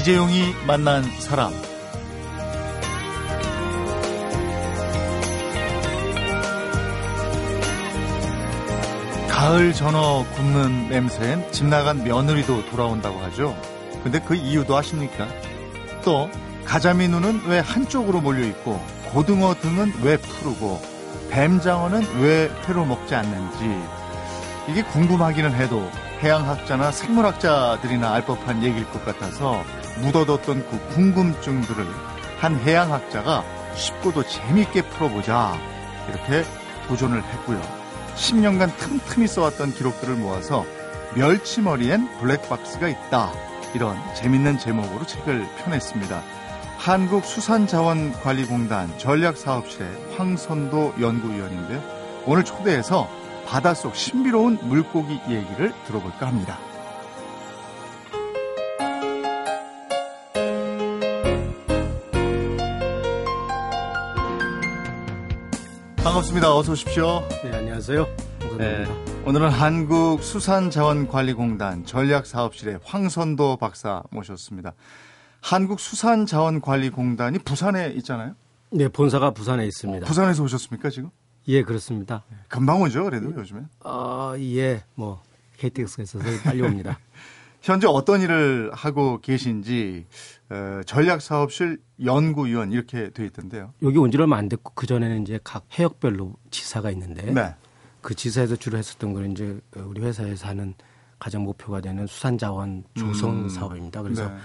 이재용이 만난 사람. 가을 전어 굽는 냄새엔 집 나간 며느리도 돌아온다고 하죠. 근데 그 이유도 아십니까? 또 가자미 눈은 왜 한쪽으로 몰려 있고 고등어 등은 왜 푸르고 뱀장어는 왜 회로 먹지 않는지 이게 궁금하기는 해도 해양학자나 생물학자들이나 알 법한 얘기일 것 같아서 묻어뒀던 그 궁금증들을 한 해양학자가 쉽고도 재밌게 풀어보자 이렇게 도전을 했고요. 10년간 틈틈이 써왔던 기록들을 모아서 멸치머리엔 블랙박스가 있다. 이런 재밌는 제목으로 책을 펴냈습니다. 한국수산자원관리공단 전략사업실의 황선도 연구위원인데요. 오늘 초대해서 바닷속 신비로운 물고기 얘기를 들어볼까 합니다. 반갑습니다. 어서 오십시오. 네, 안녕하세요. 네, 오늘은 한국수산자원관리공단 전략사업실의 황선도 박사 모셨습니다. 한국수산자원관리공단이 부산에 있잖아요. 네, 본사가 부산에 있습니다. 부산에서 오셨습니까 지금? 예, 그렇습니다. 금방 오죠, 그래도 요즘에? 아, 예, 뭐 KTX가 있어서 빨리 옵니다. 현재 어떤 일을 하고 계신지 어, 전략사업실 연구위원 이렇게 돼 있던데요. 여기 온 지 얼마 안 됐고 그 전에는 이제 각 해역별로 지사가 있는데 네. 그 지사에서 주로 했었던 거는 이제 우리 회사에서 하는 가장 목표가 되는 수산자원 조성 음. 사업입니다. 그래서 네.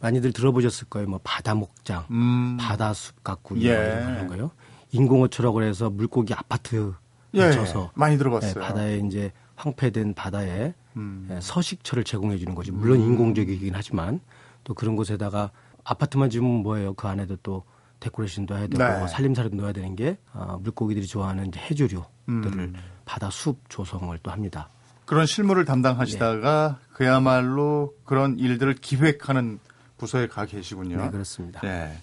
많이들 들어보셨을 거예요. 뭐 바다 목장, 음. 바다 숲 가꾸기 예. 이런 거요. 인공어초라고 해서 물고기 아파트 예. 쳐서 많이 들어봤어요. 네, 바다에 이제 황폐된 바다에 음. 예, 서식처를 제공해 주는 거지. 물론 음. 인공적이긴 하지만 또 그런 곳에다가 아파트만 지으면 뭐예요? 그 안에도 또 데코레이션도 해야 되고 네. 살림살이도 넣어야 되는 게 어, 물고기들이 좋아하는 해조류들을 음. 바다 숲 조성을 또 합니다. 그런 실무를 담당하시다가 네. 그야말로 그런 일들을 기획하는 부서에 가 계시군요. 네, 그렇습니다. 네.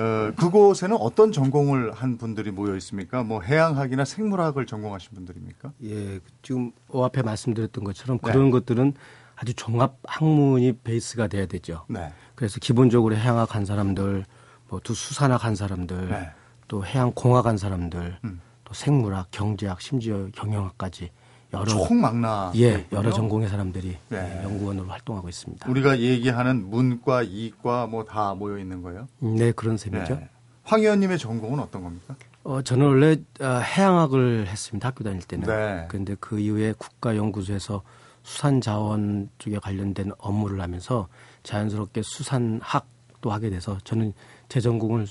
어, 그곳에는 어떤 전공을 한 분들이 모여 있습니까? 뭐 해양학이나 생물학을 전공하신 분들입니까? 예, 지금 앞에 말씀드렸던 것처럼 네. 그런 것들은 아주 종합 학문이 베이스가 돼야 되죠. 네. 그래서 기본적으로 해양학 한 사람들, 뭐두 수산학 한 사람들, 네. 또 해양공학 한 사람들, 음. 또 생물학, 경제학, 심지어 경영학까지 여러 총망라 예 여러 전공의 사람들이 네. 연구원으로 활동하고 있습니다. 우리가 얘기하는 문과, 이과 뭐 다 모여 있는 거예요? 네 그런 셈이죠. 네. 황 의원님의 전공은 어떤 겁니까? 어 저는 원래 어, 해양학을 했습니다 학교 다닐 때는. 네. 그런데 그 이후에 국가연구소에서 수산자원 쪽에 관련된 업무를 하면서 자연스럽게 수산학도 하게 돼서 저는 제 전공을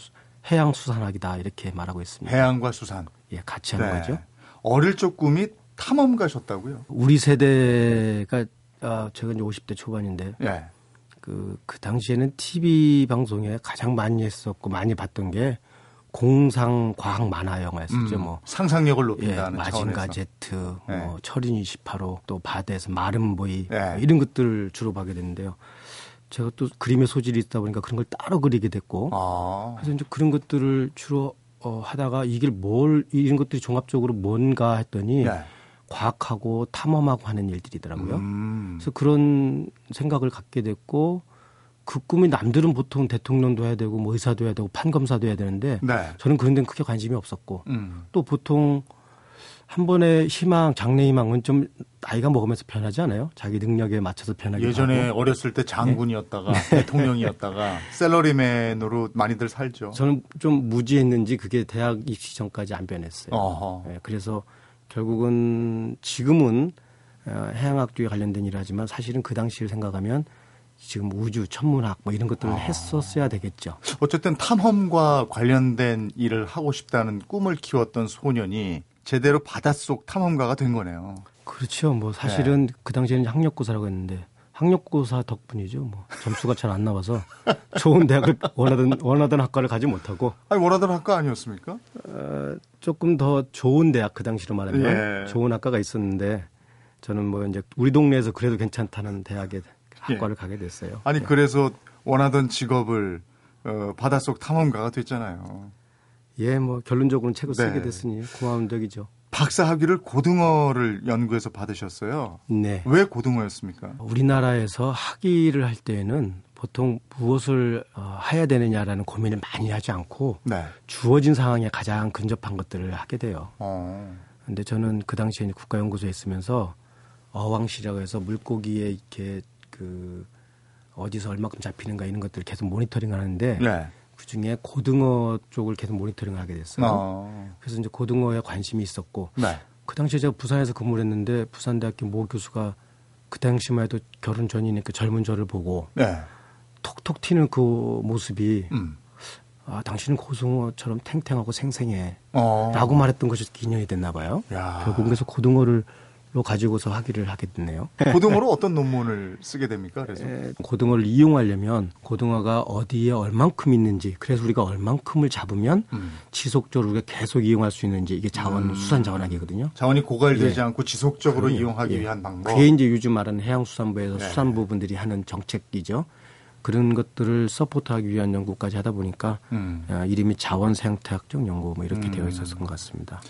해양 수산학이다 이렇게 말하고 있습니다. 해양과 수산. 예, 같이 하는 네. 거죠. 어릴 적 꿈이 탐험 가셨다고요? 우리 세대가 아, 제가 이제 50대 초반인데 예. 그, 그 당시에는 TV 방송에 가장 많이 했었고 많이 봤던 게 공상 과학 만화 영화였었죠. 음, 뭐 상상력을 높인다는 예, 마징가 제트, 뭐 예. 뭐 철인 28호, 또 바다에서 마른 보이 예. 뭐 이런 것들을 주로 보게 됐는데요. 제가 또 그림의 소질이 있다 보니까 그런 걸 따로 그리게 됐고, 아. 그래서 이제 그런 것들을 주로 어, 하다가 이게 뭘 이런 것들이 종합적으로 뭔가 했더니. 예. 과학하고 탐험하고 하는 일들이더라고요. 음. 그래서 그런 생각을 갖게 됐고 그 꿈이 남들은 보통 대통령도 해야 되고 뭐 의사도 해야 되고 판검사도 해야 되는데 네. 저는 그런 데는 크게 관심이 없었고 음. 또 보통 한 번의 희망, 장래 희망은 좀 나이가 먹으면서 변하지 않아요? 자기 능력에 맞춰서 변하기 예전에 하고. 어렸을 때 장군이었다가 네. 대통령이었다가 셀러리맨으로 많이들 살죠. 저는 좀 무지했는지 그게 대학 입시 전까지 안 변했어요. 네, 그래서 결국은 지금은 어, 해양학 쪽에 관련된 일을 하지만 사실은 그 당시를 생각하면 지금 우주 천문학 뭐 이런 것들을 아. 했었어야 되겠죠. 어쨌든 탐험과 관련된 일을 하고 싶다는 꿈을 키웠던 소년이 제대로 바닷속 탐험가가 된 거네요. 그렇죠. 뭐 사실은 네. 그 당시에는 학력고사라고 했는데 학력고사 덕분이죠. 뭐 점수가 잘 안 나와서 좋은 대학을 원하던 원하던 학과를 가지 못하고. 아니 원하던 학과 아니었습니까? 어, 조금 더 좋은 대학 그 당시로 말하면 예. 좋은 학과가 있었는데 저는 뭐 이제 우리 동네에서 그래도 괜찮다는 대학에 학과를 예. 가게 됐어요. 아니 네. 그래서 원하던 직업을 어, 바닷속 탐험가가 됐잖아요. 예, 뭐 결론적으로는 책을 네. 쓰게 됐으니 고마운 덕이죠. 박사 학위를 고등어를 연구해서 받으셨어요. 네. 왜 고등어였습니까? 우리나라에서 학위를 할 때에는 보통 무엇을 어, 해야 되느냐라는 고민을 많이 하지 않고 네. 주어진 상황에 가장 근접한 것들을 하게 돼요. 어. 근데 저는 그 당시에 국가연구소에 있으면서 어왕시라고 해서 물고기에 이렇게 그 어디서 얼마큼 잡히는가 이런 것들을 계속 모니터링 하는데 네. 그 중에 고등어 쪽을 계속 모니터링 하게 됐어요. 어. 그래서 이제 고등어에 관심이 있었고 네. 그 당시에 제가 부산에서 근무를 했는데 부산대학교 모 교수가 그 당시만 해도 결혼 전이니까 젊은 저를 보고 네. 톡톡 튀는 그 모습이 음. 아, 당신은 고등어처럼 탱탱하고 생생해. 어. 라고 말했던 것이 기념이 됐나 봐요. 야. 결국 그래서 고등어를 로 가지고서 학위를 하게 됐네요. 고등어로 어떤 논문을 쓰게 됩니까? 그래서 에, 고등어를 이용하려면 고등어가 어디에 얼만큼 있는지, 그래서 우리가 얼만큼을 잡으면 음. 지속적으로 우리가 계속 이용할 수 있는지 이게 자원 음. 수산 자원학이거든요. 자원이 고갈되지 예. 않고 지속적으로 그럼요. 이용하기 예. 위한 방법. 그게 이제 요즘 말하는 해양수산부에서 네. 수산 부분들이 하는 정책이죠. 그런 것들을 서포트하기 위한 연구까지 하다 보니까 음. 아, 이름이 자원생태학적 연구 뭐 이렇게 음. 되어 있었던 것 같습니다.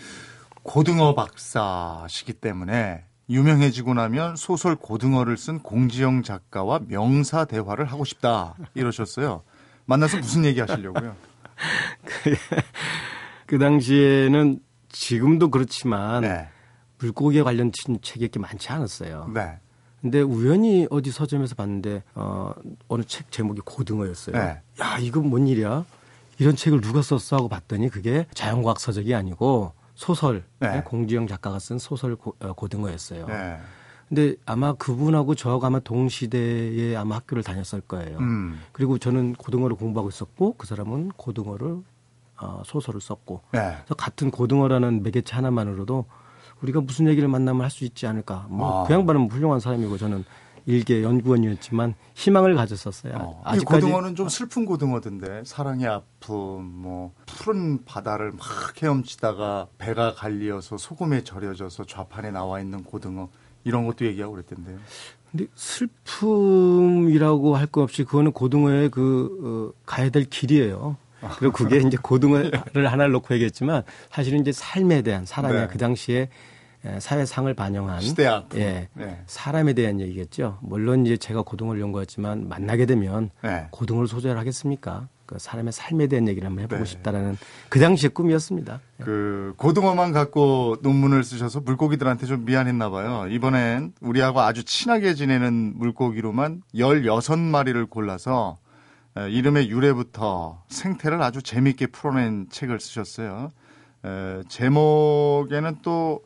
고등어 박사시기 때문에 유명해지고 나면 소설 고등어를 쓴 공지영 작가와 명사 대화를 하고 싶다 이러셨어요. 만나서 무슨 얘기 하시려고요? 그, 그 당시에는 지금도 그렇지만 네. 물고기에 관련 책이 이렇게 많지 않았어요. 네. 근데 우연히 어디 서점에서 봤는데 어 어느 책 제목이 고등어였어요. 네. 야 이건 뭔 일이야? 이런 책을 누가 썼어 하고 봤더니 그게 자연과학 서적이 아니고 소설 네. 공주영 작가가 쓴 소설 고, 어, 등어였어요 네. 근데 아마 그분하고 저하고 아마 동시대에 아마 학교를 다녔을 거예요. 음. 그리고 저는 고등어를 공부하고 있었고 그 사람은 고등어를 어, 소설을 썼고 네. 그래서 같은 고등어라는 매개체 하나만으로도 우리가 무슨 얘기를 만나면 할 수 있지 않을까. 뭐그 아. 양반은 훌륭한 사람이고 저는 일개 연구원이었지만 희망을 가졌었어요. 어. 아직까지 고등어는 좀 슬픈 고등어던데 사랑의 아픔, 뭐 푸른 바다를 막 헤엄치다가 배가 갈리어서 소금에 절여져서 좌판에 나와 있는 고등어 이런 것도 얘기하고 그랬던데요. 근데 슬픔이라고 할것 없이 그거는 고등어의 그 어, 가야 될 길이에요. 그리고 그게 이제 고등어를 하나를 놓고 얘기했지만 사실은 이제 삶에 대한 사람의 네. 그 당시에 사회상을 반영한 시대학 예, 네. 사람에 대한 얘기겠죠. 물론 이제 제가 고등어를 연구했지만 만나게 되면 네. 고등어를 소재를 하겠습니까? 그 사람의 삶에 대한 얘기를 한번 해보고 네. 싶다라는 그 당시의 꿈이었습니다. 예. 그 고등어만 갖고 논문을 쓰셔서 물고기들한테 좀 미안했나 봐요. 이번엔 우리하고 아주 친하게 지내는 물고기로만 16마리를 골라서 이름의 유래부터 생태를 아주 재미있게 풀어낸 책을 쓰셨어요. 에, 제목에는 또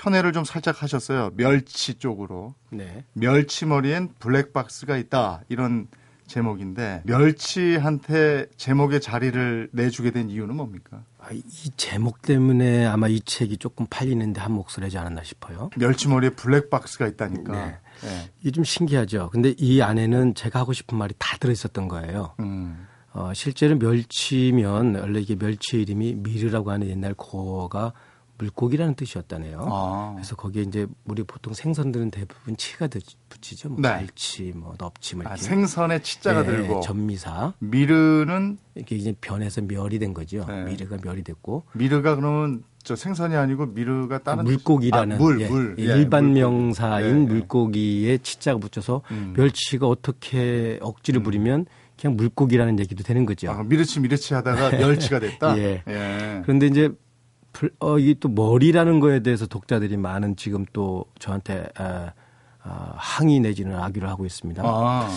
편애를 좀 살짝 하셨어요. 멸치 쪽으로. 네. 멸치 머리엔 블랙박스가 있다. 이런 제목인데 멸치한테 제목의 자리를 내주게 된 이유는 뭡니까? 아, 이 제목 때문에 아마 이 책이 조금 팔리는데 한 몫을 하지 않았나 싶어요. 멸치 머리에 블랙박스가 있다니까. 네. 네. 이게 좀 신기하죠. 근데 이 안에는 제가 하고 싶은 말이 다 들어있었던 거예요. 음. 어, 실제로 멸치면 원래 이게 멸치 이름이 미르라고 하는 옛날 고어가 물고기라는 뜻이었다네요. 아. 그래서 거기에 이제 우리 보통 생선들은 대부분 치가 붙이죠. 뭐 네. 갈치, 뭐 넙치, 뭐 아, 이렇게. 아, 생선에 치자가 네, 들고. 전미사. 미르는 이게 이제 변해서 멸이 된 거죠. 네. 미르가 멸이 됐고. 미르가 그러면 저 생선이 아니고 미르가 다른 물고기라는 아, 물, 예, 물. 예, 일반 물고기. 명사인 네, 네. 물고기에 치자가 붙여서 음. 멸치가 어떻게 억지를 음. 부리면 그냥 물고기라는 얘기도 되는 거죠. 아, 미르치 미르치 하다가 멸치가 됐다. 예. 예. 그런데 이제 어, 이또 머리라는 거에 대해서 독자들이 많은 지금 또 저한테 에, 어, 항의 내지는 악유를 하고 있습니다. 아.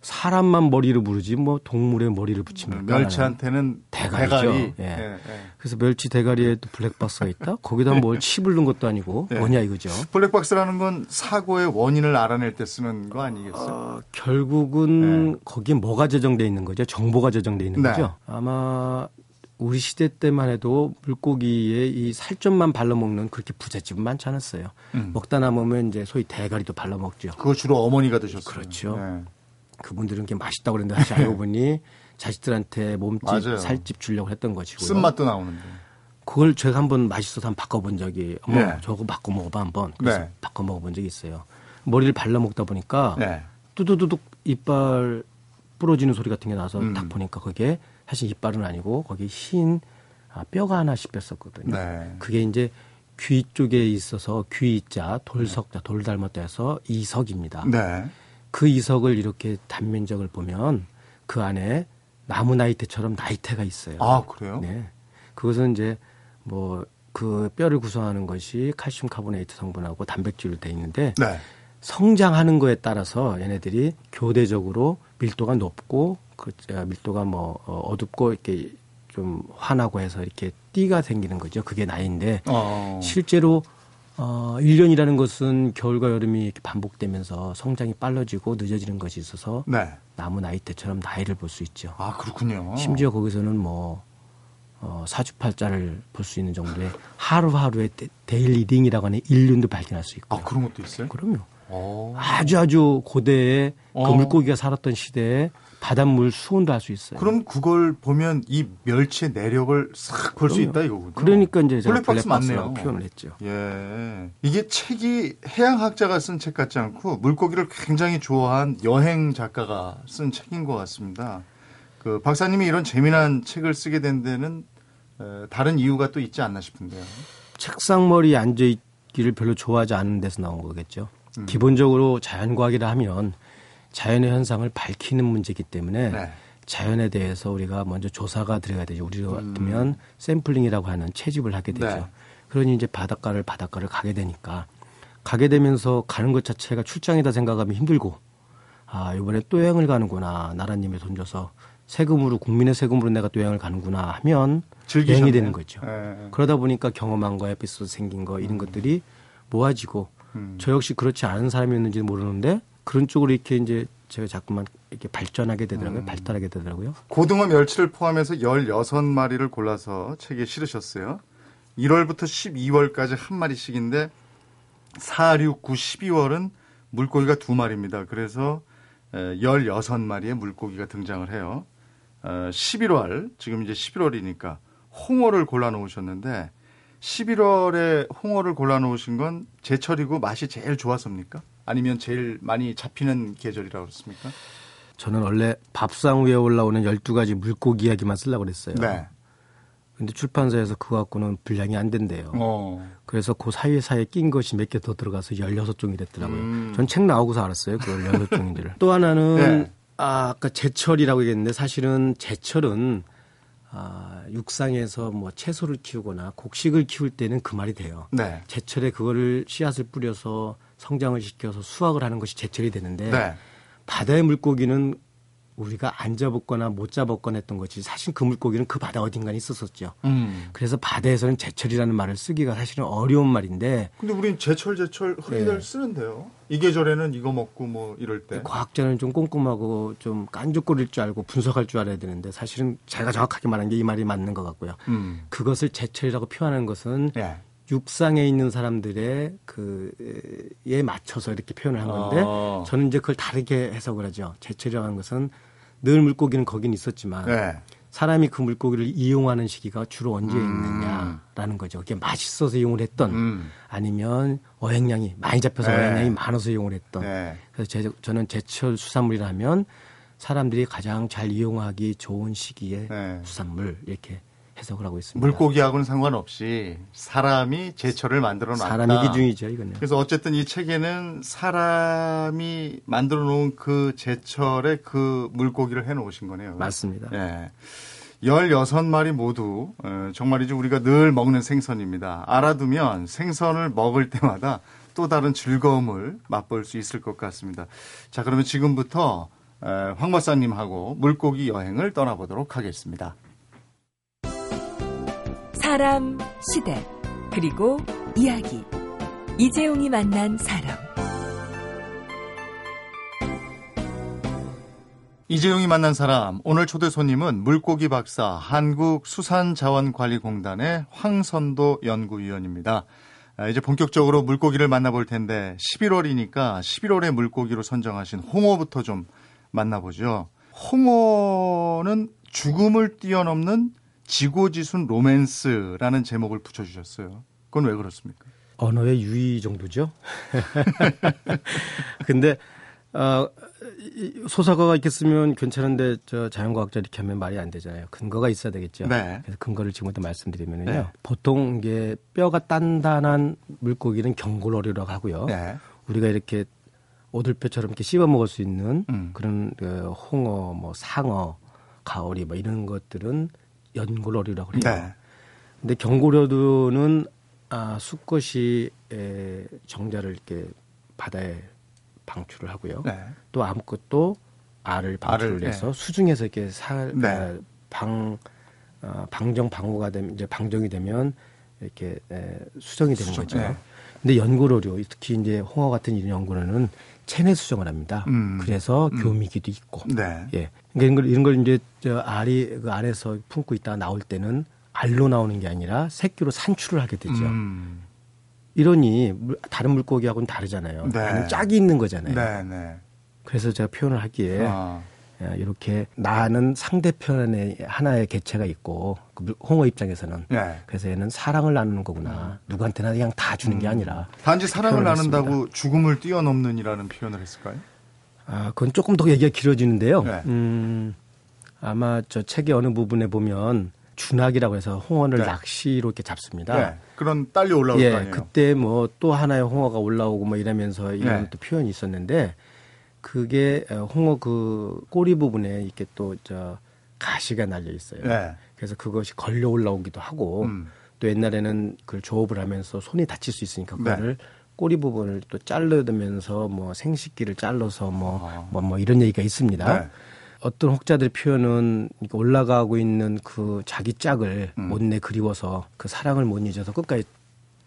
사람만 머리를 부르지 뭐 동물의 머리를 붙입니까? 멸치한테는 대가리죠. 대가리. 예. 예, 예. 그래서 멸치 대가리에 또 블랙박스가 있다. 거기다 뭘 칩을 넣은 것도 아니고 예. 뭐냐 이거죠. 블랙박스라는 건 사고의 원인을 알아낼 때 쓰는 거 아니겠어요? 어, 결국은 예. 거기에 뭐가 저장돼 있는 거죠? 정보가 저장돼 있는 네. 거죠. 아마 우리 시대 때만 해도 물고기에 이 살점만 발라먹는 그렇게 부잣집은 많지 않았어요. 음. 먹다 남으면 이제 소위 대가리도 발라먹죠. 그거 주로 어머니가 드셨어요. 그렇죠. 네. 그분들은 게 맛있다고 그랬는데 사실 알고 보니 자식들한테 몸집, 맞아요. 살집 주려고 했던 것이고요. 쓴맛도 나오는데. 그걸 제가 한번 맛있어서 한번 바꿔본 적이 어머 네. 저거 바꿔 먹어봐 한번 그래서 네. 바꿔 먹어본 적이 있어요. 머리를 발라 먹다 보니까 네. 뚜두두둑 이빨 부러지는 소리 같은 게 나서 음. 딱 보니까 그게 사실 이빨은 아니고 거기 흰 아, 뼈가 하나 씹혔었거든요. 네. 그게 이제 귀 쪽에 있어서 귀자, 돌석자, 돌 닮았다 해서 이석입니다. 네. 그 이석을 이렇게 단면적을 보면 그 안에 나무 나이테처럼 나이테가 있어요. 아 그래요? 네. 그것은 이제 뭐 그 뼈를 구성하는 것이 칼슘 카보네이트 성분하고 단백질로 돼 있는데 네. 성장하는 거에 따라서 얘네들이 교대적으로 밀도가 높고 그 밀도가 뭐 어, 어둡고 이렇게 좀 환하고 해서 이렇게 띠가 생기는 거죠. 그게 나이인데 어. 실제로 어 1년이라는 것은 겨울과 여름이 이렇게 반복되면서 성장이 빨라지고 늦어지는 것이 있어서 네. 나무 나이 때처럼 나이를 볼 수 있죠. 아, 그렇군요. 심지어 거기서는 뭐 어, 사주팔자를 볼 수 있는 정도의 하루하루의 daily ring이라고 하는 일륜도 발견할 수 있고. 아, 그런 것도 있어요? 그럼요. 오. 아주 아주 고대에 그 어. 물고기가 살았던 시대에 바닷물 수온도 알 수 있어요. 그럼 그걸 보면 이 멸치의 내력을 싹 볼 수 있다 이거군요. 그러니까 이제 제가 블랙박스 맞네요. 표현을 했죠. 예. 이게 책이 해양학자가 쓴 책 같지 않고 물고기를 굉장히 좋아한 여행 작가가 쓴 책인 것 같습니다. 그 박사님이 이런 재미난 책을 쓰게 된 데는 다른 이유가 또 있지 않나 싶은데요. 책상머리에 앉아 있기를 별로 좋아하지 않은 데서 나온 거겠죠. 음. 기본적으로 자연과학이라 하면 자연의 현상을 밝히는 문제이기 때문에 네. 자연에 대해서 우리가 먼저 조사가 들어가야 되죠. 우리 같으면 음. 샘플링이라고 하는 채집을 하게 되죠. 네. 그러니 이제 바닷가를 바닷가를 가게 되니까 가게 되면서 가는 것 자체가 출장이다 생각하면 힘들고 아 이번에 또 여행을 가는구나 나라님이 돈 줘서 세금으로 국민의 세금으로 내가 또 여행을 가는구나 하면 즐기셨네요. 여행이 되는 거죠. 네. 그러다 보니까 경험한 거 에피소드 생긴 거 이런 음. 것들이 모아지고 음. 저 역시 그렇지 않은 사람이었는지 모르는데 그런 쪽으로 이렇게 이제 제가 자꾸만 이렇게 발전하게 되더라고요. 음. 발달하게 되더라고요. 고등어 멸치를 포함해서 16마리를 골라서 책에 실으셨어요. 1월부터 12월까지 한 마리씩인데 4, 6, 9, 12월은 물고기가 두 마리입니다. 그래서 16마리의 물고기가 등장을 해요. 11월, 어, 지금 이제 11월이니까 홍어를 골라 놓으셨는데 11월에 홍어를 골라 놓으신 건 제철이고 맛이 제일 좋았습니까? 아니면 제일 많이 잡히는 계절이라고 그렇습니까? 저는 원래 밥상 위에 올라오는 12가지 물고기 이야기만 쓰려고 그랬어요. 네. 근데 출판사에서 그거 갖고는 분량이 안 된대요. 어. 그래서 그 사이사이에 낀 것이 몇 개 더 들어가서 16종이 됐더라고요. 음. 전책 나오고서 알았어요. 그 16종인지를. 또 하나는 네. 아, 아까 제철이라고 얘기했는데 사실은 제철은 아, 육상에서 뭐 채소를 키우거나 곡식을 키울 때는 그 말이 돼요. 네. 제철에 그거를 씨앗을 뿌려서 성장을 시켜서 수확을 하는 것이 제철이 되는데 네. 바다의 물고기는 우리가 안 잡았거나 못 잡았거나 했던 것이 사실 그 물고기는 그 바다 어딘가에 있었었죠. 음. 그래서 바다에서는 제철이라는 말을 쓰기가 사실은 어려운 말인데. 근데 우린 제철 제철 흔히들 네. 쓰는데요. 이 계절에는 이거 먹고 뭐 이럴 때. 과학자는 좀 꼼꼼하고 좀 깐죽거릴 줄 알고 분석할 줄 알아야 되는데 사실은 제가 정확하게 말한 게 이 말이 맞는 것 같고요. 음. 그것을 제철이라고 표현하는 것은 네. 육상에 있는 사람들의 그 에 맞춰서 이렇게 표현을 한 건데 아. 저는 이제 그걸 다르게 해석을 하죠. 제철이라고 하는 것은 늘 물고기는 거긴 있었지만 네. 사람이 그 물고기를 이용하는 시기가 주로 언제 음. 있느냐라는 거죠. 그게 맛있어서 이용을 했던 음. 아니면 어획량이 많이 잡혀서 네. 어획량이 많아서 이용을 했던. 네. 그래서 제, 저는 제철 수산물이라면 사람들이 가장 잘 이용하기 좋은 시기에 네. 수산물 이렇게 해석을 하고 있습니다. 물고기하고는 상관없이 사람이 제철을 만들어 놨다. 사람이 기준이죠, 이거는. 그래서 어쨌든 이 책에는 사람이 만들어 놓은 그 제철의 그 물고기를 해 놓으신 거네요. 맞습니다. 예. 16마리 모두 어, 정말이죠. 우리가 늘 먹는 생선입니다. 알아두면 생선을 먹을 때마다 또 다른 즐거움을 맛볼 수 있을 것 같습니다. 자, 그러면 지금부터 황 박사님하고 물고기 여행을 떠나보도록 하겠습니다. 사람, 시대, 그리고 이야기. 이재용이 만난 사람. 이재용이 만난 사람. 오늘 초대 손님은 물고기 박사 한국수산자원관리공단의 황선도 연구위원입니다. 아, 이제 본격적으로 물고기를 만나볼 텐데 11월이니까 11월의 물고기로 선정하신 홍어부터 좀 만나보죠. 홍어는 죽음을 뛰어넘는 지고지순 로맨스라는 제목을 붙여주셨어요. 그건 왜 그렇습니까? 언어의 유의 정도죠. 근데 어, 소사가가 이렇게 쓰면 괜찮은데 저 자연과학자 이렇게 하면 말이 안 되잖아요. 근거가 있어야 되겠죠. 네. 그래서 근거를 지금부터 말씀드리면요. 네. 보통 이게 뼈가 단단한 물고기는 경골어류라고 하고요. 네. 우리가 이렇게 오돌뼈처럼 이렇게 씹어 먹을 수 있는 음. 그런 그 홍어, 뭐 상어, 가오리 뭐 이런 것들은 연골어류라고 그래요. 네. 근데 경고려도는 아, 수컷이 에, 정자를 이렇게 바다에 방출을 하고요. 네. 또 아무것도 알을 방출을 알을, 해서 네. 수중에서 이렇게 살, 네. 아, 방, 어, 방정 방어가 되면 이제 방정이 되면 이렇게 에, 수정이 되는 수정, 거죠. 네. 근데 연골어류 특히 이제 홍어 같은 이런 연골어는 체내 수정을 합니다. 음. 그래서 음. 교미기도 있고. 네. 예. 그러니까 이런 걸, 이런 걸 이제 저 알이 그 안에서 품고 있다가 나올 때는 알로 나오는 게 아니라 새끼로 산출을 하게 되죠. 음. 이러니 다른 물고기하고는 다르잖아요. 네. 짝이 있는 거잖아요. 네, 네. 그래서 제가 표현을 하기에 아. 이렇게 나는 상대편의 하나의 개체가 있고 그 홍어 입장에서는 네. 그래서 얘는 사랑을 나누는 거구나 누구한테나 그냥 다 주는 음. 게 아니라 단지 사랑을 나눈다고 했습니다. 죽음을 뛰어넘는이라는 표현을 했을까요? 아 그건 조금 더 얘기가 길어지는데요. 네. 음, 아마 저 책의 어느 부분에 보면 준학이라고 해서 홍어를 네. 낚시로 이렇게 잡습니다. 네. 그런 딸려 올라올 예, 거 아니에요. 그때 뭐 또 하나의 홍어가 올라오고 뭐 이러면서 이런 네. 또 표현이 있었는데 그게 어, 홍어 그 꼬리 부분에 이렇게 또 저 가시가 날려 있어요. 네. 그래서 그것이 걸려 올라오기도 하고 음. 또 옛날에는 그걸 조업을 하면서 손이 다칠 수 있으니까 네. 그거를 네. 꼬리 부분을 또 자르면서 뭐 생식기를 잘라서 뭐, 아. 뭐, 뭐 이런 얘기가 있습니다. 네. 어떤 혹자들 표현은 올라가고 있는 그 자기 짝을 음. 못내 그리워서 그 사랑을 못 잊어서 끝까지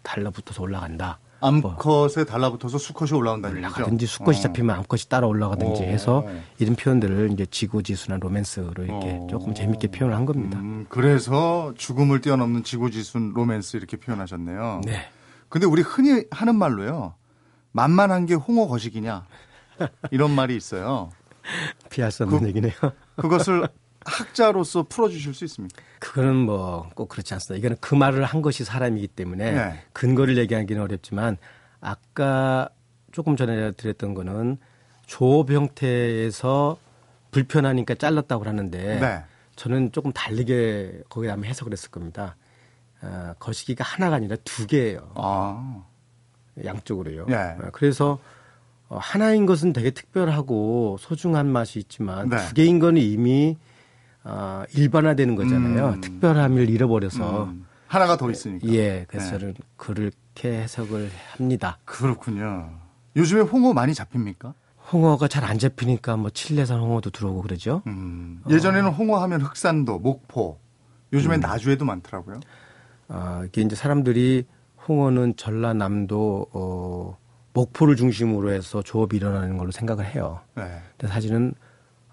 달라붙어서 올라간다. 암컷에 달라붙어서 수컷이 올라온다는 올라가든지 수컷이 어. 잡히면 암컷이 따라 올라가든지 어. 해서 이런 표현들을 이제 지구지수나 로맨스로 이렇게 어. 조금 재밌게 표현을 한 겁니다. 음, 그래서 죽음을 뛰어넘는 지구지수 로맨스 이렇게 표현하셨네요. 네. 근데 우리 흔히 하는 말로요. 만만한 게 홍어 거식이냐 이런 말이 있어요. 피할 수 없는 그, 얘기네요. 그것을 학자로서 풀어주실 수 있습니까? 그거는 뭐 꼭 그렇지 않습니다. 이거는 그 말을 한 것이 사람이기 때문에 네. 근거를 얘기하기는 어렵지만 아까 조금 전에 드렸던 거는 조업 형태에서 불편하니까 잘랐다고 하는데 네. 저는 조금 다르게 거기에 한번 해석을 했을 겁니다. 어, 거시기가 하나가 아니라 두 개예요. 아. 양쪽으로요. 네. 그래서 어, 하나인 것은 되게 특별하고 소중한 맛이 있지만 네. 두 개인 거는 이미 어, 일반화되는 거잖아요. 음. 특별함을 잃어버려서 음. 하나가 더 있으니까. 예, 그래서 네. 그렇게 해석을 합니다. 그렇군요. 요즘에 홍어 많이 잡힙니까? 홍어가 잘 안 잡히니까 뭐 칠레산 홍어도 들어오고 그러죠. 음. 예전에는 어. 홍어 하면 흑산도, 목포, 요즘엔 음. 나주에도 많더라고요. 아, 이게 이제 사람들이 홍어는 전라남도 어 목포를 중심으로 해서 조업이 일어나는 걸로 생각을 해요. 네. 근데 사실은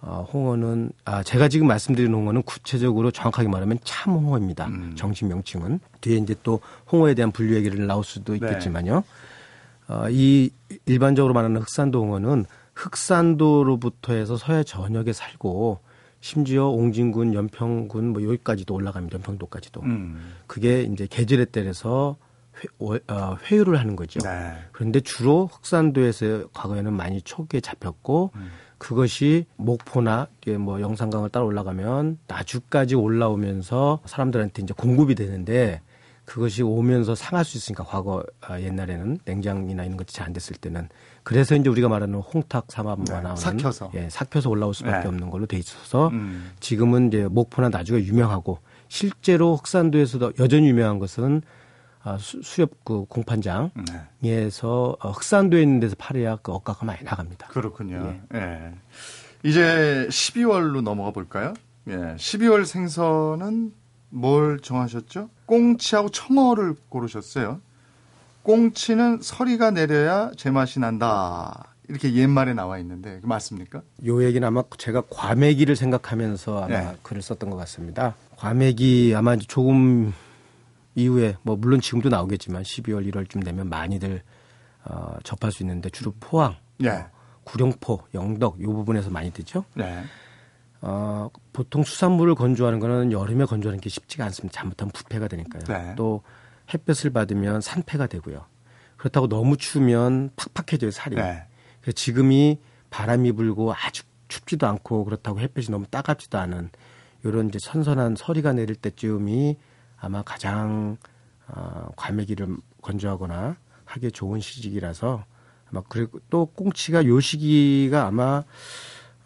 어, 홍어는 아 제가 지금 말씀드린 홍어는 구체적으로 정확하게 말하면 참 홍어입니다. 음. 정식 명칭은 뒤에 이제 또 홍어에 대한 분류 얘기를 나올 수도 네. 있겠지만요. 네. 어, 이 일반적으로 말하는 흑산도 홍어는 흑산도로부터 해서 서해 전역에 살고 심지어 옹진군, 연평군 뭐 여기까지도 올라갑니다. 연평도까지도. 음. 그게 이제 계절에 따라서 회, 어, 회유를 하는 거죠. 네. 그런데 주로 흑산도에서 과거에는 많이 초기에 잡혔고 음. 그것이 목포나 뭐 영산강을 따라 올라가면 나주까지 올라오면서 사람들한테 이제 공급이 되는데 그것이 오면서 상할 수 있으니까 과거 아, 옛날에는 냉장이나 이런 것이 잘 안 됐을 때는 그래서 이제 우리가 말하는 홍탁 삼합만 네, 삭혀서 예, 삭혀서 올라올 수밖에 네. 없는 걸로 돼 있어서 음. 지금은 이제 목포나 나주가 유명하고 실제로 흑산도에서도 여전히 유명한 것은 아, 수, 수협 그 공판장에서 네. 어, 흑산도에 있는 데서 팔아야 그 억가가 많이 나갑니다. 그렇군요. 예. 예. 이제 12월로 넘어가 볼까요? 예. 12월 생선은 뭘 정하셨죠? 꽁치하고 청어를 고르셨어요. 꽁치는 서리가 내려야 제맛이 난다. 이렇게 옛말에 나와 있는데 맞습니까? 요 얘기는 아마 제가 과메기를 생각하면서 아마 네. 글을 썼던 것 같습니다. 과메기 아마 조금 이후에 뭐 물론 지금도 나오겠지만 12월 1월쯤 되면 많이들 어, 접할 수 있는데 주로 포항, 네. 어, 구룡포, 영덕 이 부분에서 많이 듣죠. 네. 어, 보통 수산물을 건조하는 거는 여름에 건조하는 게 쉽지가 않습니다. 잘못하면 부패가 되니까요. 네. 또 햇볕을 받으면 산패가 되고요. 그렇다고 너무 추우면 팍팍해져요 살이. 네. 그래서 지금이 바람이 불고 아주 춥지도 않고 그렇다고 햇볕이 너무 따갑지도 않은 이런 이제 선선한 서리가 내릴 때쯤이 아마 가장 어, 과메기를 건조하거나 하기 좋은 시기라서 아마 그리고 또 꽁치가 요 시기가 아마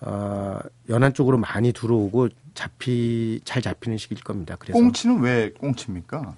어, 연안 쪽으로 많이 들어오고 잡히 잘 잡히는 시기일 겁니다. 그래서 꽁치는 왜 꽁치입니까?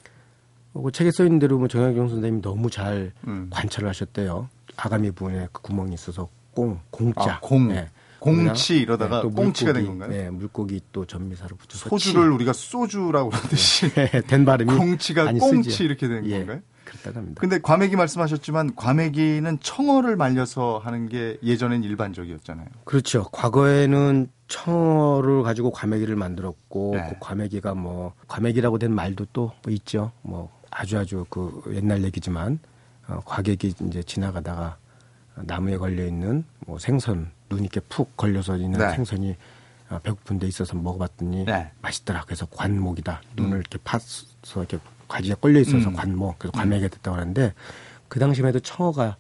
그 책에 써 있는 대로 뭐 정약용 선생님이 너무 잘 음. 관찰을 하셨대요. 아가미 부분에 그 구멍이 있어서 꽁, 공자. 아, 공. 네. 공치 이러다가 네, 꽁치가 된 건가요? 네, 물고기 또 전미사로 붙여서 소주를 치. 우리가 소주라고 그러듯이 네, 된 발음이 공치가 꽁치 쓰지요. 이렇게 된 예, 건가요? 그렇다고 합니다. 근데 과메기 말씀하셨지만 과메기는 청어를 말려서 하는 게 예전엔 일반적이었잖아요. 그렇죠. 과거에는 청어를 가지고 과메기를 만들었고 네. 그 과메기가 뭐 과메기라고 된 말도 또 뭐 있죠. 뭐 아주 아주 그 옛날 얘기지만 어, 과객이 이제 지나가다가 나무에 걸려 있는 뭐 생선 눈 이렇게 푹 걸려서 있는 네. 생선이 어, 배고픈 데 있어서 먹어봤더니 네. 맛있더라. 그래서 관목이다. 눈을 음. 이렇게 파서 이렇게 가지에 걸려 있어서 음. 관목 그래서 관맥이 됐다고 하는데 그 당시만 해도 청어가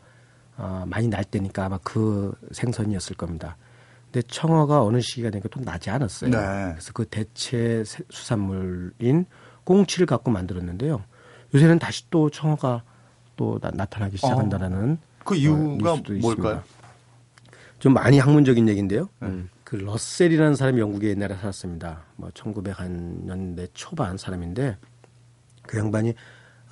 어, 많이 날 때니까 아마 그 생선이었을 겁니다. 근데 청어가 어느 시기가 되니까 또 나지 않았어요. 네. 그래서 그 대체 수산물인 꽁치를 갖고 만들었는데요. 요새는 다시 또 청어가 또 나, 타나기 시작한다라는 어. 그 이유가 어, 뭘까요? 좀 많이 학문적인 얘기인데요. 네. 음, 그 러셀이라는 사람이 영국에 옛날에 살았습니다. 뭐 1900년대 초반 사람인데 그 양반이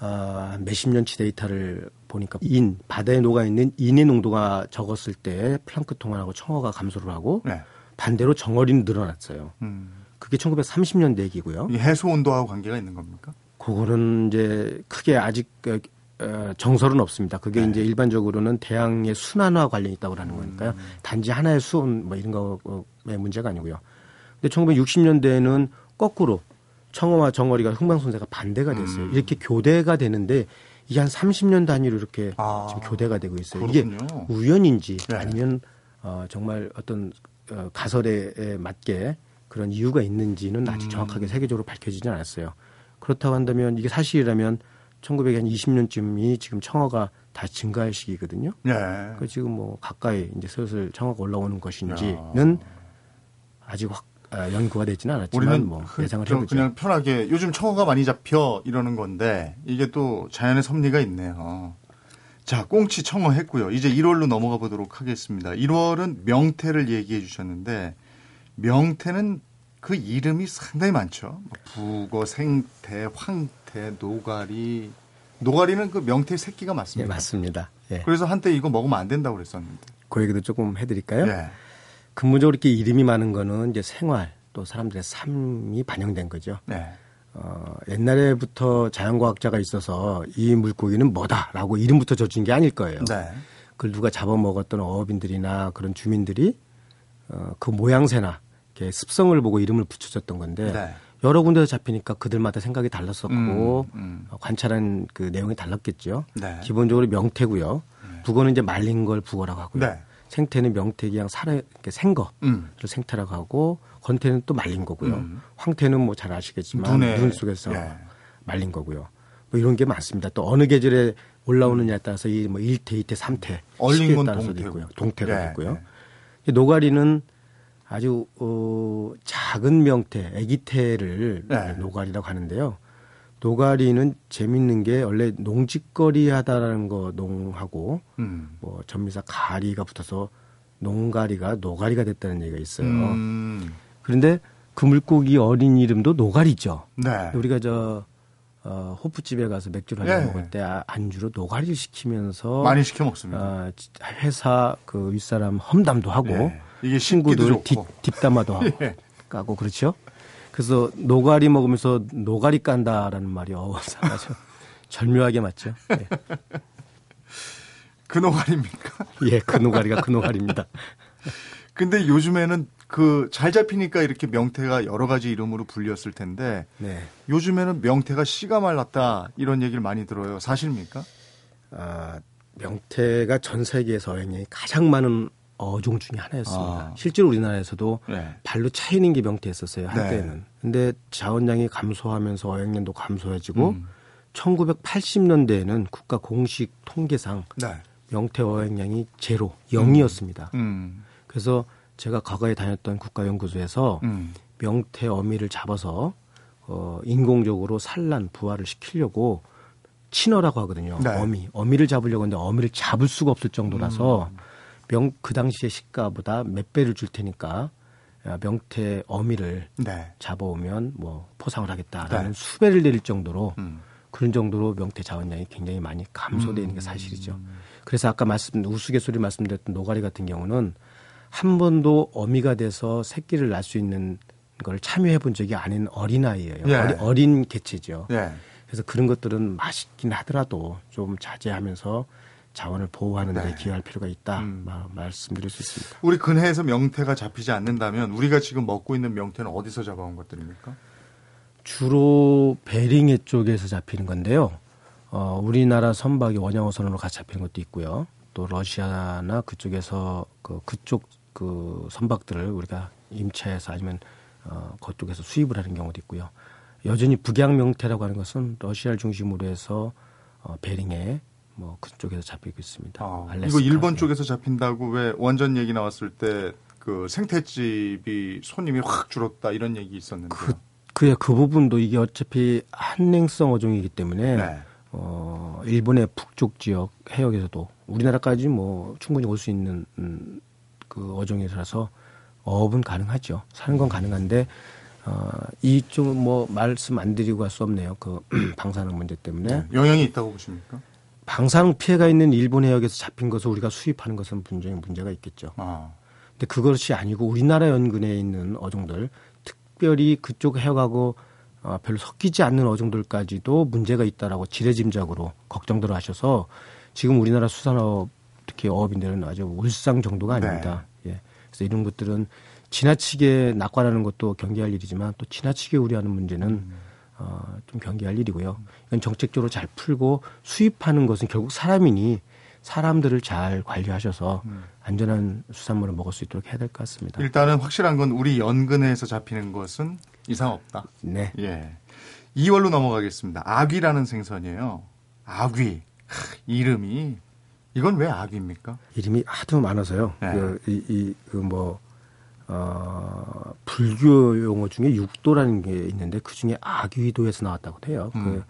어, 몇십 년치 데이터를 보니까 인 바다에 녹아 있는 인의 농도가 적었을 때 플랑크톤하고 청어가 감소를 하고 네. 반대로 정어리는 늘어났어요. 음. 그게 1930년대 얘기고요. 이 해수 온도하고 관계가 있는 겁니까? 그거는 이제 크게 아직 어, 정설은 없습니다. 그게 네. 이제 일반적으로는 대양의 순환과 관련이 있다고 하는 거니까요. 음. 단지 하나의 수온 뭐 이런 거의 문제가 아니고요. 근데 1960년대에는 거꾸로 청어와 정어리가 흥방선세가 반대가 됐어요. 음. 이렇게 교대가 되는데 이게 한 30년 단위로 이렇게 아, 지금 교대가 되고 있어요. 그렇군요. 이게 우연인지 네. 아니면 어, 정말 어떤 어, 가설에 맞게 그런 이유가 있는지는 아직 음. 정확하게 세계적으로 밝혀지지 않았어요. 그렇다고 한다면 이게 사실이라면 1920년쯤이 지금 청어가 다 증가할 시기거든요. 네. 그 지금 뭐 가까이 이제 슬슬 청어가 올라오는 것인지는 야. 아직 확 아, 연구가 되지는 않았지만 우리는 뭐 예상을 해보죠. 그냥 편하게 요즘 청어가 많이 잡혀 이러는 건데 이게 또 자연의 섭리가 있네요. 자, 꽁치 청어 했고요. 이제 1월로 넘어가 보도록 하겠습니다. 1월은 명태를 얘기해 주셨는데 명태는 그 이름이 상당히 많죠. 뭐 북어, 생태, 황태, 노가리. 노가리는 그 명태 새끼가 맞습니다. 예, 맞습니다. 예. 그래서 한때 이거 먹으면 안 된다고 그랬었는데. 그 얘기도 조금 해드릴까요? 예. 근무적으로 이렇게 이름이 많은 거는 이제 생활 또 사람들의 삶이 반영된 거죠. 네. 어, 옛날에부터 자연과학자가 있어서 이 물고기는 뭐다라고 이름부터 져준 게 아닐 거예요. 네. 그걸 누가 잡아먹었던 어업인들이나 그런 주민들이 어, 그 모양새나 이렇게 습성을 보고 이름을 붙여줬던 건데 네. 여러 군데서 잡히니까 그들마다 생각이 달랐었고 음, 음. 어, 관찰한 그 내용이 달랐겠죠. 네. 기본적으로 명태고요. 네. 북어는 이제 말린 걸 북어라고 하고요. 네. 생태는 명태 그냥 살아 생거를 음. 생태라고 하고 건태는 또 말린 거고요. 음. 황태는 뭐 잘 아시겠지만 눈에. 눈 속에서 예. 말린 거고요. 뭐 이런 게 많습니다. 또 어느 계절에 올라오느냐에 따라서 이뭐 1태, 2태, 3태 얼린 건 따라서도 동태고. 있고요. 동태가 예. 있고요. 예. 노가리는 아주 어, 작은 명태, 아기태를 예. 노가리라고 하는데요. 노가리는 재밌는 게 원래 농직거리 하다라는 거 농하고 음. 뭐 전미사 가리가 붙어서 농가리가 노가리가 됐다는 얘기가 있어요. 음. 그런데 그 물고기 어린 이름도 노가리죠. 네. 우리가 저 어, 호프집에 가서 맥주를 한잔 네. 먹을 때 아, 안주로 노가리를 시키면서 많이 시켜 먹습니다. 어, 회사 그 윗사람 험담도 하고 네. 이게 친구들 뒷, 뒷담화도 하고 예. 까고 그렇죠. 그래서 노가리 먹으면서 노가리 깐다라는 말이 어워서 아주 절묘하게 맞죠. 예. 그 노가리입니까? 예, 그 노가리가 그 노가리입니다. 근데 요즘에는 그 잘 잡히니까 이렇게 명태가 여러 가지 이름으로 불렸을 텐데 네. 요즘에는 명태가 씨가 말랐다 이런 얘기를 많이 들어요. 사실입니까? 아, 명태가 전 세계에서 가장 많은 어종 중에 하나였습니다. 아. 실제로 우리나라에서도 네. 발로 차이는 게 명태였었어요 한때는. 네. 근데 자원량이 감소하면서 어획량도 감소해지고 음. 1980년대에는 국가 공식 통계상 네. 명태 어획량이 제로 영이었습니다. 음. 음. 그래서 제가 과거에 다녔던 국가연구소에서 음. 명태 어미를 잡아서 어, 인공적으로 산란 부화를 시키려고 친어라고 하거든요. 네. 어미. 어미를 잡으려고 하는데 어미를 잡을 수가 없을 정도라서 음. 명, 그 당시의 시가보다 몇 배를 줄 테니까 명태 어미를 네. 잡아오면 뭐 포상을 하겠다라는 네. 수배를 내릴 정도로 음. 그런 정도로 명태 자원량이 굉장히 많이 감소되는 음. 게 사실이죠. 그래서 아까 말씀 우스갯소리 말씀드렸던 노가리 같은 경우는 한 번도 어미가 돼서 새끼를 낳을 수 있는 걸 참여해 본 적이 아닌 어린아이예요. 예. 어리, 어린 개체죠. 예. 그래서 그런 것들은 맛있긴 하더라도 좀 자제하면서 자원을 보호하는 데 네. 기여할 필요가 있다 음. 말씀드릴 수 있습니다. 우리 근해에서 명태가 잡히지 않는다면 우리가 지금 먹고 있는 명태는 어디서 잡아온 것들입니까? 주로 베링해 쪽에서 잡히는 건데요. 어, 우리나라 선박이 원양어선으로 같이 잡히는 것도 있고요. 또 러시아나 그쪽에서 그 그쪽 그 선박들을 우리가 임차해서 아니면 어, 그쪽에서 수입을 하는 경우도 있고요. 여전히 북양 명태라고 하는 것은 러시아를 중심으로 해서 어, 베링에 뭐 그쪽에서 잡히고 있습니다. 아, 이거 일본 네. 쪽에서 잡힌다고 왜 원전 얘기 나왔을 때 그 생태집이 손님이 확 줄었다 이런 얘기 있었는데. 그, 그, 그 부분도 이게 어차피 한냉성 어종이기 때문에 네. 어, 일본의 북쪽 지역 해역에서도 우리나라까지 뭐 충분히 올 수 있는 음, 그 어종이라서 어업은 가능하죠. 사는 건 가능한데 어, 이쪽 뭐 말씀 안 드리고 할수 없네요. 그 방사능 문제 때문에 네, 영향이 있다고 보십니까? 방사능 피해가 있는 일본 해역에서 잡힌 것을 우리가 수입하는 것은 분명히 문제가 있겠죠. 아. 근데 그것이 아니고 우리나라 연근에 있는 어종들, 특별히 그쪽 해역하고 어, 별로 섞이지 않는 어종들까지도 문제가 있다라고 지레짐작으로 걱정들을 하셔서 지금 우리나라 수산업 특히 어업인들은 아주 울상 정도가 아닙니다. 네. 예. 그래서 이런 것들은 지나치게 낙관하는 것도 경계할 일이지만 또 지나치게 우려하는 문제는 음. 어, 좀 경계할 일이고요. 이건 정책적으로 잘 풀고 수입하는 것은 결국 사람이니 사람들을 잘 관리하셔서 음. 안전한 수산물을 먹을 수 있도록 해야 될 것 같습니다. 일단은 확실한 건 우리 연근에서 잡히는 것은 이상 없다. 네. 예. 2월로 넘어가겠습니다. 아귀라는 생선이에요. 아귀. 이름이 이건 왜 아귀입니까? 이름이 하도 많아서요. 네. 그, 이, 이, 그 뭐, 어, 불교 용어 중에 육도라는 게 있는데 그 중에 아귀도에서 나왔다고 해요. 그 음. 그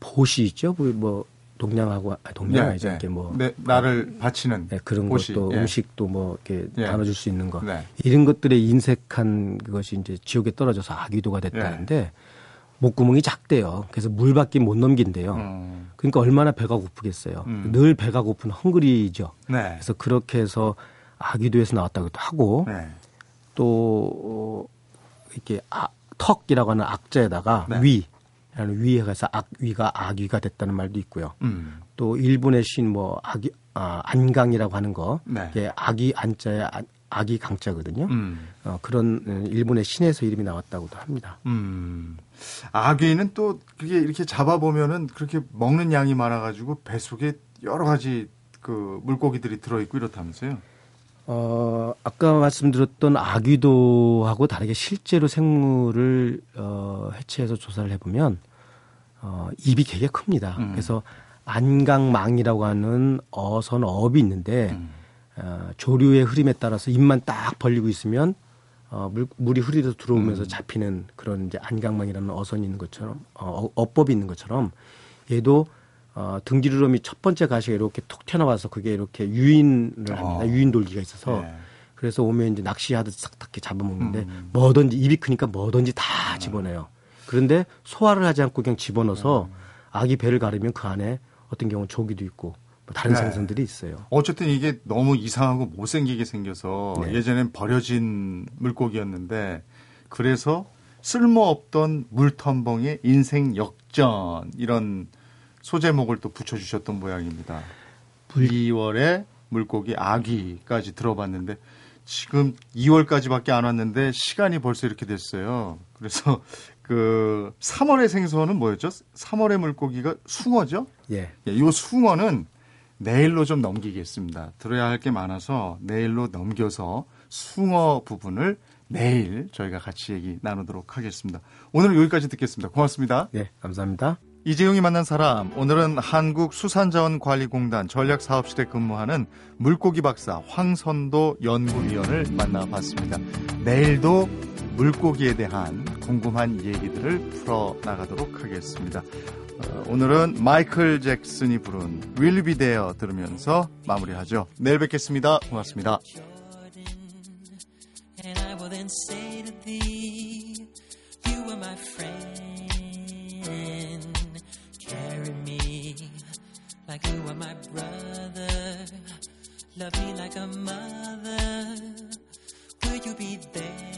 보시 있죠? 그뭐 동양하고 아, 동양 네, 아니죠? 네. 이렇게 뭐 네, 나를 바치는 네, 그런 보시. 것도 예. 음식도 뭐 이렇게 예. 나눠줄 수 있는 거 네. 이런 것들에 인색한 그것이 이제 지옥에 떨어져서 아귀도가 됐다는데 예. 목구멍이 작대요. 그래서 물밖에 못 넘긴대요. 음. 그러니까 얼마나 배가 고프겠어요. 음. 늘 배가 고픈 헝그리죠. 네. 그래서 그렇게 해서 아기도에서 나왔다고도 하고 네. 또 어, 이렇게 아, 턱이라고 하는 악자에다가 네. 위라는 위에 가서 악 위가 아귀가 됐다는 말도 있고요. 음. 또 일본의 신뭐 아기 아, 안강이라고 하는 거 네. 이게 아기 안자에 아, 아기 강자거든요. 음. 어, 그런 어, 일본의 신에서 이름이 나왔다고도 합니다. 음. 아귀는 또 그게 이렇게 잡아보면은 그렇게 먹는 양이 많아가지고 배 속에 여러 가지 그 물고기들이 들어있고 이렇다면서요? 어, 아까 말씀드렸던 아귀도하고 다르게 실제로 생물을 어, 해체해서 조사를 해보면 어, 입이 되게 큽니다. 음. 그래서 안강망이라고 하는 어선 어업이 있는데 음. 어, 조류의 흐름에 따라서 입만 딱 벌리고 있으면 어, 물, 물이 흐리서 들어오면서 음. 잡히는 그런 이제 안강망이라는 어선이 있는 것처럼 어, 어법이 있는 것처럼 얘도 어, 등지르름이 첫 번째 가시가 이렇게 툭 튀어나와서 그게 이렇게 유인을 합니다. 어. 유인 돌기가 있어서 네. 그래서 오면 이제 낚시하듯 싹탁게 잡아먹는데 음. 뭐든지 입이 크니까 뭐든지 다 음. 집어넣어요. 그런데 소화를 하지 않고 그냥 집어넣어서 음. 아기 배를 가르면 그 안에 어떤 경우는 조기도 있고 뭐 다른 네. 생선들이 있어요. 어쨌든 이게 너무 이상하고 못생기게 생겨서 네. 예전엔 버려진 물고기였는데 그래서 쓸모없던 물텀벙의 인생 역전 이런 소제목을 또 붙여주셨던 모양입니다. 2월에 물고기 아기까지 들어봤는데 지금 2월까지밖에 안 왔는데 시간이 벌써 이렇게 됐어요. 그래서 그 3월의 생선은 뭐였죠? 3월의 물고기가 숭어죠? 예. 예. 이 숭어는 내일로 좀 넘기겠습니다. 들어야 할 게 많아서 내일로 넘겨서 숭어 부분을 내일 저희가 같이 얘기 나누도록 하겠습니다. 오늘 여기까지 듣겠습니다. 고맙습니다. 네, 감사합니다. 이재용이 만난 사람 오늘은 한국수산자원관리공단 전략사업실에 근무하는 물고기 박사 황선도 연구위원을 만나봤습니다. 내일도 물고기에 대한 궁금한 얘기들을 풀어 나가도록 하겠습니다. 어, 오늘은 마이클 잭슨이 부른 Will Be There 들으면서 마무리하죠. 내일 뵙겠습니다. 고맙습니다. like you are my brother. Love me like a mother. Will you be there?